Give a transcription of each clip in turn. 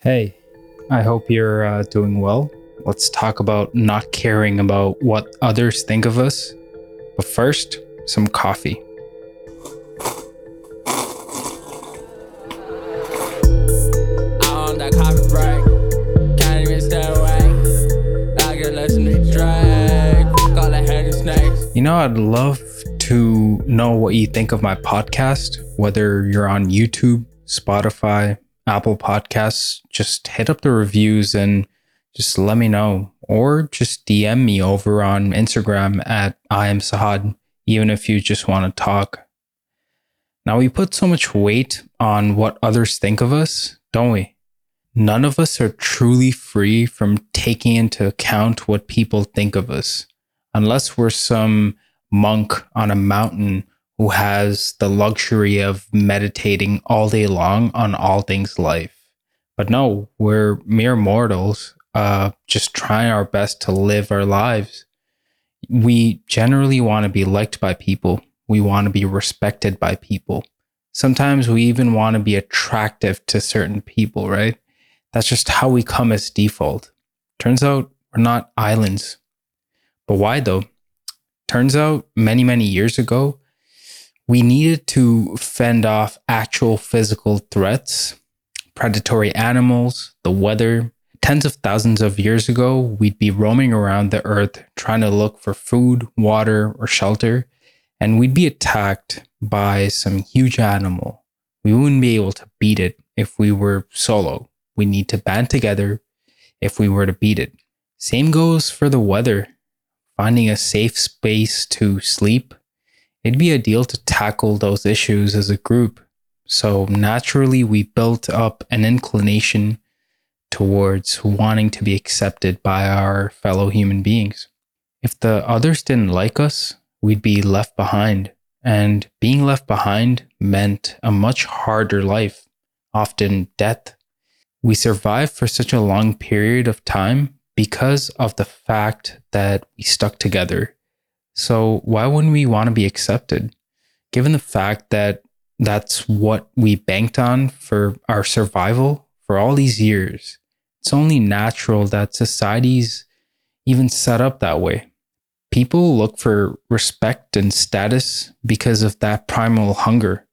Hey, I hope you're uh, doing well. Let's talk about not caring about what others think of us. But first, some coffee. on that coffee break. Can't even stay awake. I get listen to Drake. Fuck all the heady snakes. You know, I'd love to know what you think of my podcast, whether you're on YouTube, Spotify, Apple Podcasts. Just hit up the reviews and just let me know, or just DM me over on Instagram at I am Sahad, even if you just want to talk. Now, we put so much weight on what others think of us, don't we? None of us are truly free from taking into account what people think of us, unless we're some monk on a mountain who has the luxury of meditating all day long on all things life. But no, we're mere mortals, uh, just trying our best to live our lives. We generally want to be liked by people. We want to be respected by people. Sometimes we even want to be attractive to certain people, right? That's just how we come as default. Turns out we're not islands. But why though? Turns out many, many years ago, we needed to fend off actual physical threats, predatory animals, the weather. Tens of thousands of years ago, we'd be roaming around the earth trying to look for food, water, or shelter, and we'd be attacked by some huge animal. We wouldn't be able to beat it if we were solo. We need to band together if we were to beat it. Same goes for the weather. Finding a safe space to sleep, it'd be ideal to tackle those issues as a group. So naturally, we built up an inclination towards wanting to be accepted by our fellow human beings. If the others didn't like us, we'd be left behind. And being left behind meant a much harder life, often death. We survived for such a long period of time because of the fact that we stuck together. So, why wouldn't we want to be accepted? Given the fact that that's what we banked on for our survival for all these years, it's only natural that societies even set up that way. People look for respect and status because of that primal hunger.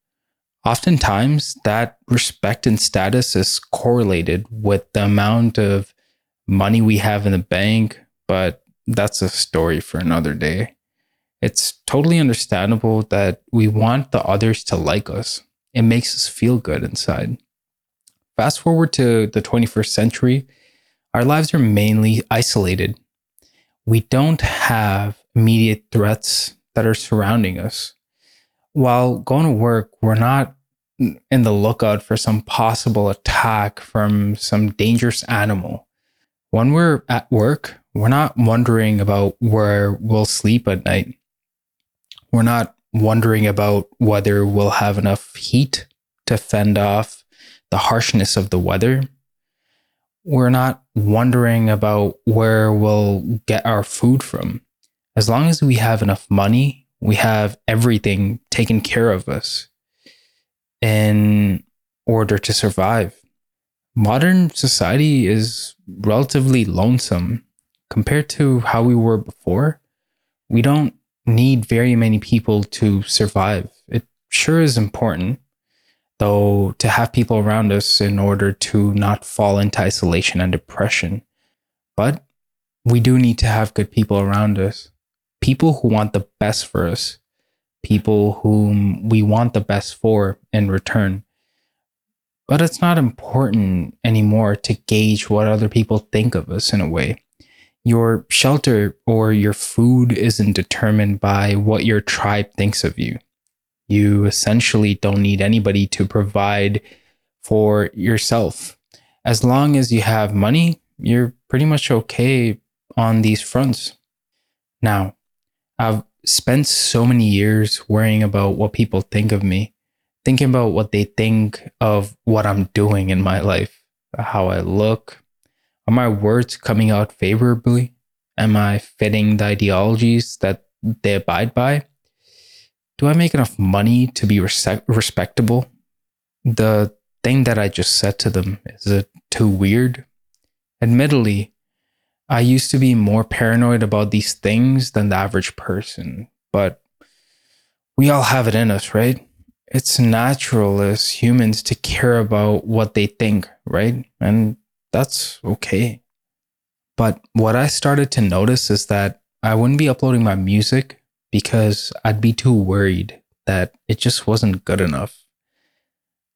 Oftentimes, that respect and status is correlated with the amount of money we have in the bank, but that's a story for another day. It's totally understandable that we want the others to like us. It makes us feel good inside. Fast forward to the 21st century, our lives are mainly isolated. We don't have immediate threats that are surrounding us. While going to work, we're not in the lookout for some possible attack from some dangerous animal. When we're at work, we're not wondering about where we'll sleep at night. We're not wondering about whether we'll have enough heat to fend off the harshness of the weather. We're not wondering about where we'll get our food from. As long as we have enough money, we have everything taken care of us in order to survive. Modern society is relatively lonesome compared to how we were before. We don't need very many people to survive. It sure is important, though, to have people around us in order to not fall into isolation and depression. But we do need to have good people around us, people who want the best for us, people whom we want the best for in return. But it's not important anymore to gauge what other people think of us in a way. Your shelter or your food isn't determined by what your tribe thinks of you. You essentially don't need anybody to provide for yourself. As long as you have money, you're pretty much okay on these fronts. Now, I've spent so many years worrying about what people think of me, thinking about what they think of what I'm doing in my life, how I look. Are my words coming out favorably? Am I fitting the ideologies that they abide by? Do I make enough money to be respectable? The thing that I just said to them is it too weird. Admittedly, I used to be more paranoid about these things than the average person, but we all have it in us, right? It's natural as humans to care about what they think, right? And that's okay. But what I started to notice is that I wouldn't be uploading my music because I'd be too worried that it just wasn't good enough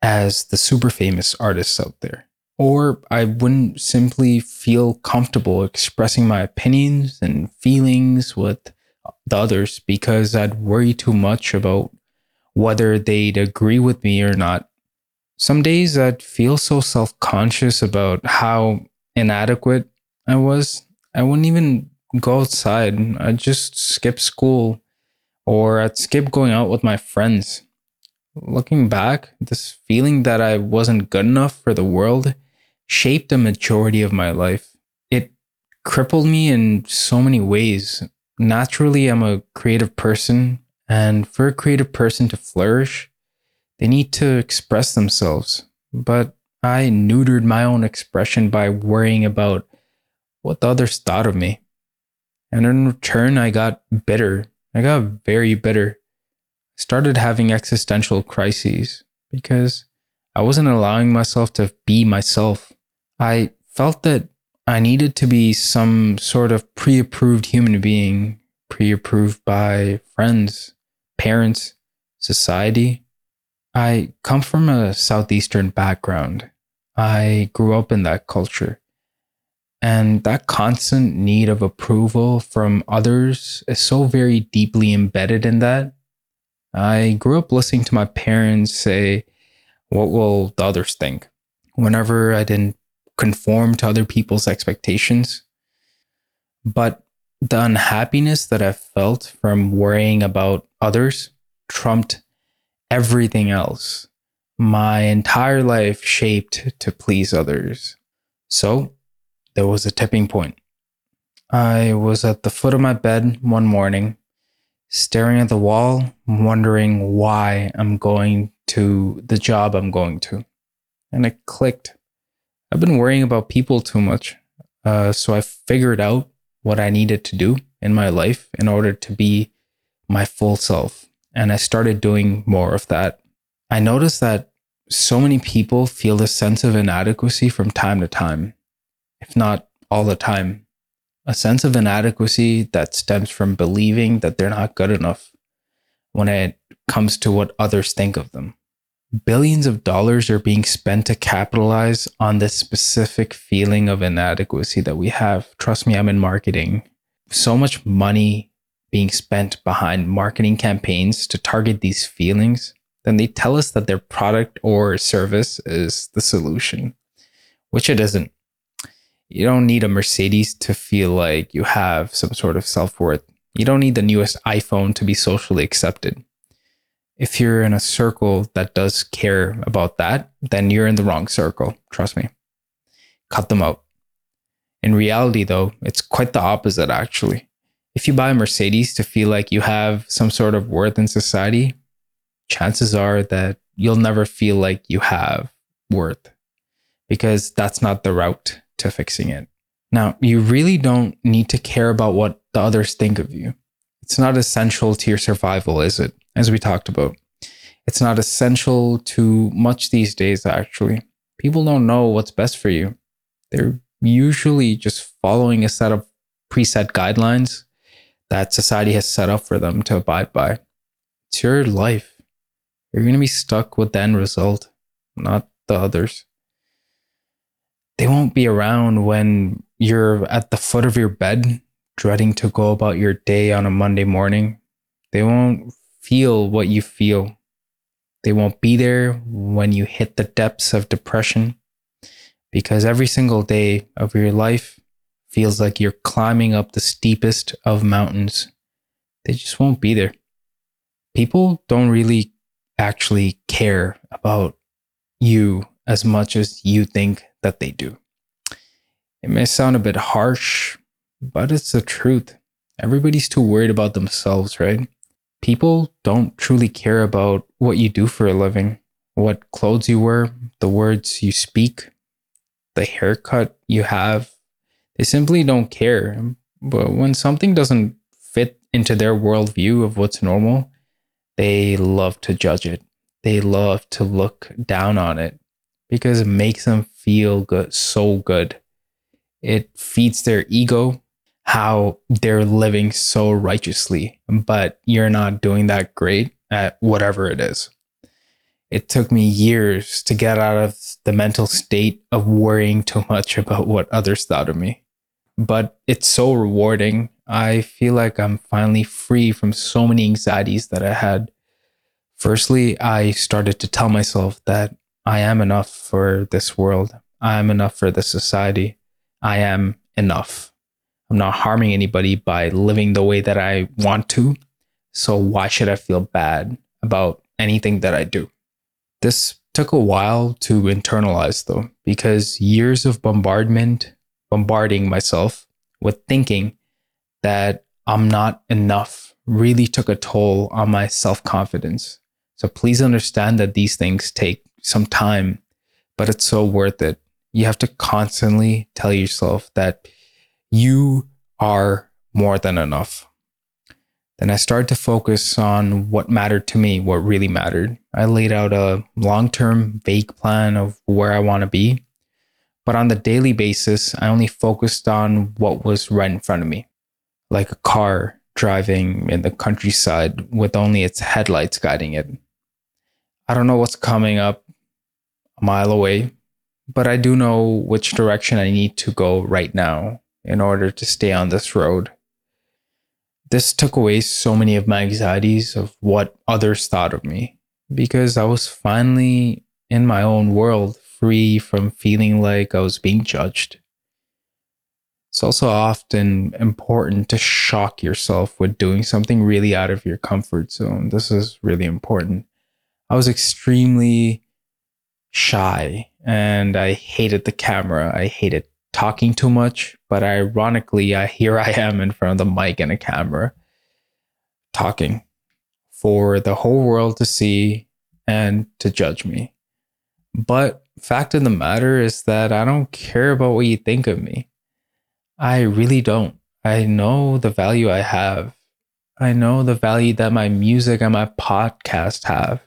as the super famous artists out there. Or I wouldn't simply feel comfortable expressing my opinions and feelings with the others because I'd worry too much about whether they'd agree with me or not. Some days I'd feel so self conscious about how inadequate I was. I wouldn't even go outside. I'd just skip school or I'd skip going out with my friends. Looking back, this feeling that I wasn't good enough for the world shaped a majority of my life. It crippled me in so many ways. Naturally, I'm a creative person, and for a creative person to flourish, they need to express themselves. But I neutered my own expression by worrying about what the others thought of me. And in return, I got bitter. I got very bitter. Started having existential crises because I wasn't allowing myself to be myself. I felt that I needed to be some sort of pre approved human being, pre approved by friends, parents, society. I come from a Southeastern background. I grew up in that culture. And that constant need of approval from others is so very deeply embedded in that. I grew up listening to my parents say, What will the others think? Whenever I didn't conform to other people's expectations. But the unhappiness that I felt from worrying about others trumped everything else. My entire life shaped to please others. So there was a tipping point. I was at the foot of my bed one morning, staring at the wall, wondering why I'm going to the job I'm going to. And it clicked. I've been worrying about people too much. Uh, so I figured out what I needed to do in my life in order to be my full self. And I started doing more of that. I noticed that so many people feel a sense of inadequacy from time to time if not all the time, a sense of inadequacy that stems from believing that they're not good enough when it comes to what others think of them. Billions of dollars are being spent to capitalize on this specific feeling of inadequacy that we have. Trust me, I'm in marketing. So much money being spent behind marketing campaigns to target these feelings. Then they tell us that their product or service is the solution, which it isn't you don't need a Mercedes to feel like you have some sort of self worth. You don't need the newest iPhone to be socially accepted. If you're in a circle that does care about that, then you're in the wrong circle. Trust me. Cut them out. In reality, though, it's quite the opposite, actually. If you buy a Mercedes to feel like you have some sort of worth in society, chances are that you'll never feel like you have worth because that's not the route to fixing it. Now, you really don't need to care about what the others think of you. It's not essential to your survival, is it? As we talked about, it's not essential to much these days, actually. People don't know what's best for you. They're usually just following a set of preset guidelines that society has set up for them to abide by. It's your life. You're going to be stuck with the end result, not the others they won't be around when you're at the foot of your bed, dreading to go about your day on a Monday morning. They won't feel what you feel. They won't be there when you hit the depths of depression because every single day of your life feels like you're climbing up the steepest of mountains. They just won't be there. People don't really actually care about you as much as you think that they do. It may sound a bit harsh, but it's the truth. Everybody's too worried about themselves, right? People don't truly care about what you do for a living, what clothes you wear, the words you speak. the haircut you have. They simply don't care. But when something doesn't fit into their worldview of what's normal, they love to judge it. They love to look down on it because it makes them feel good, so good. It feeds their ego how they're living so righteously, but you're not doing that great at whatever it is. It took me years to get out of the mental state of worrying too much about what others thought of me. But it's so rewarding. I feel like I'm finally free from so many anxieties that I had. Firstly, I started to tell myself that I am enough for this world. I am enough for this society. I am enough. I'm not harming anybody by living the way that I want to. So why should I feel bad about anything that I do? This took a while to internalize though, because years of bombardment, bombarding myself with thinking that I'm not enough really took a toll on my self confidence. So please understand that these things take some time, but it's so worth it. You have to constantly tell yourself that you are more than enough. Then I started to focus on what mattered to me, what really mattered. I laid out a long term, vague plan of where I want to be. But on the daily basis, I only focused on what was right in front of me, like a car driving in the countryside with only its headlights guiding it. I don't know what's coming up a mile away, but I do know which direction I need to go right now in order to stay on this road. This took away so many of my anxieties of what others thought of me because I was finally in my own world, free from feeling like I was being judged. It's also often important to shock yourself with doing something really out of your comfort zone. This is really important. I was extremely shy and I hated the camera. I hated talking too much, but ironically, I here I am in front of the mic and a camera talking for the whole world to see and to judge me. But fact of the matter is that I don't care about what you think of me. I really don't. I know the value I have. I know the value that my music and my podcast have.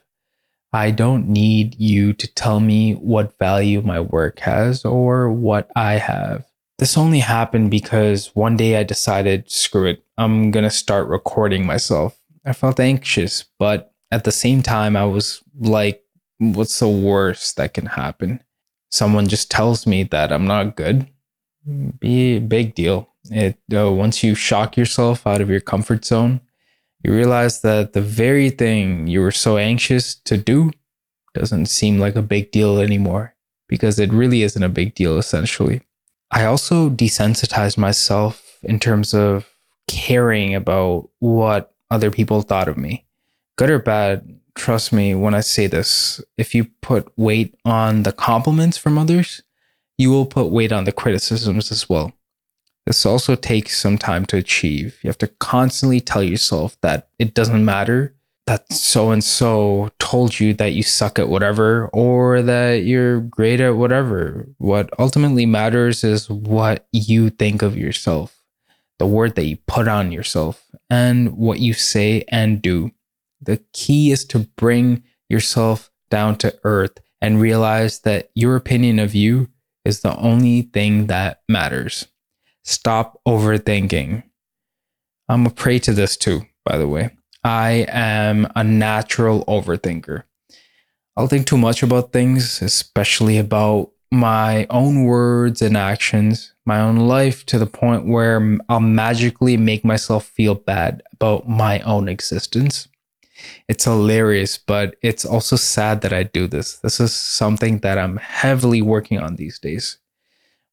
I don't need you to tell me what value my work has or what I have. This only happened because one day I decided, screw it, I'm gonna start recording myself. I felt anxious, but at the same time, I was like, what's the worst that can happen? Someone just tells me that I'm not good. Be a big deal. It uh, once you shock yourself out of your comfort zone, you realize that the very thing you were so anxious to do doesn't seem like a big deal anymore because it really isn't a big deal essentially. I also desensitized myself in terms of caring about what other people thought of me. Good or bad, trust me when I say this, if you put weight on the compliments from others, you will put weight on the criticisms as well. This also takes some time to achieve. You have to constantly tell yourself that it doesn't matter that so and so told you that you suck at whatever or that you're great at whatever. What ultimately matters is what you think of yourself, the word that you put on yourself, and what you say and do. The key is to bring yourself down to earth and realize that your opinion of you is the only thing that matters. Stop overthinking. I'm a prey to this too, by the way. I am a natural overthinker. I'll think too much about things, especially about my own words and actions, my own life, to the point where I'll magically make myself feel bad about my own existence. It's hilarious, but it's also sad that I do this. This is something that I'm heavily working on these days.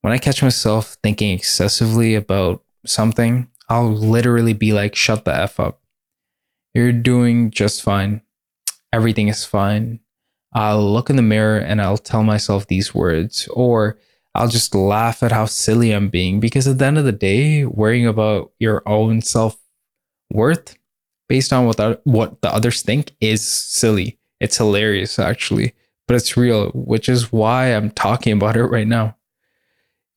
When I catch myself thinking excessively about something, I'll literally be like, shut the F up. You're doing just fine. Everything is fine. I'll look in the mirror and I'll tell myself these words, or I'll just laugh at how silly I'm being because at the end of the day, worrying about your own self worth based on what the, what the others think is silly. It's hilarious actually, but it's real, which is why I'm talking about it right now.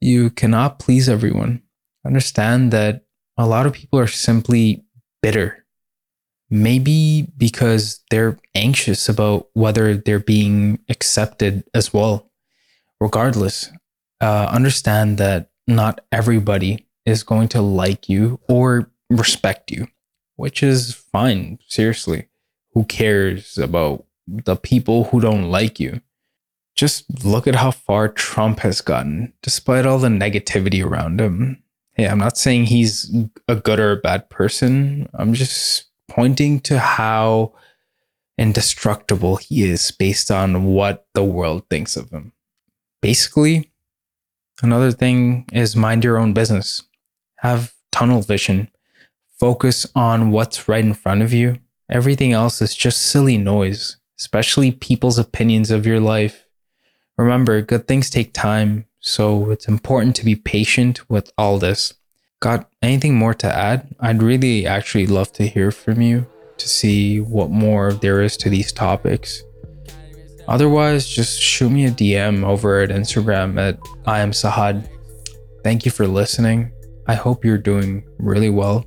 You cannot please everyone. Understand that a lot of people are simply bitter. Maybe because they're anxious about whether they're being accepted as well. Regardless, uh, understand that not everybody is going to like you or respect you, which is fine. Seriously, who cares about the people who don't like you? Just look at how far Trump has gotten, despite all the negativity around him. Hey, I'm not saying he's a good or a bad person. I'm just pointing to how indestructible he is based on what the world thinks of him. Basically, another thing is mind your own business. Have tunnel vision. Focus on what's right in front of you. Everything else is just silly noise, especially people's opinions of your life. Remember, good things take time, so it's important to be patient with all this. Got anything more to add? I'd really actually love to hear from you to see what more there is to these topics. Otherwise, just shoot me a DM over at Instagram at I am Sahad. Thank you for listening. I hope you're doing really well.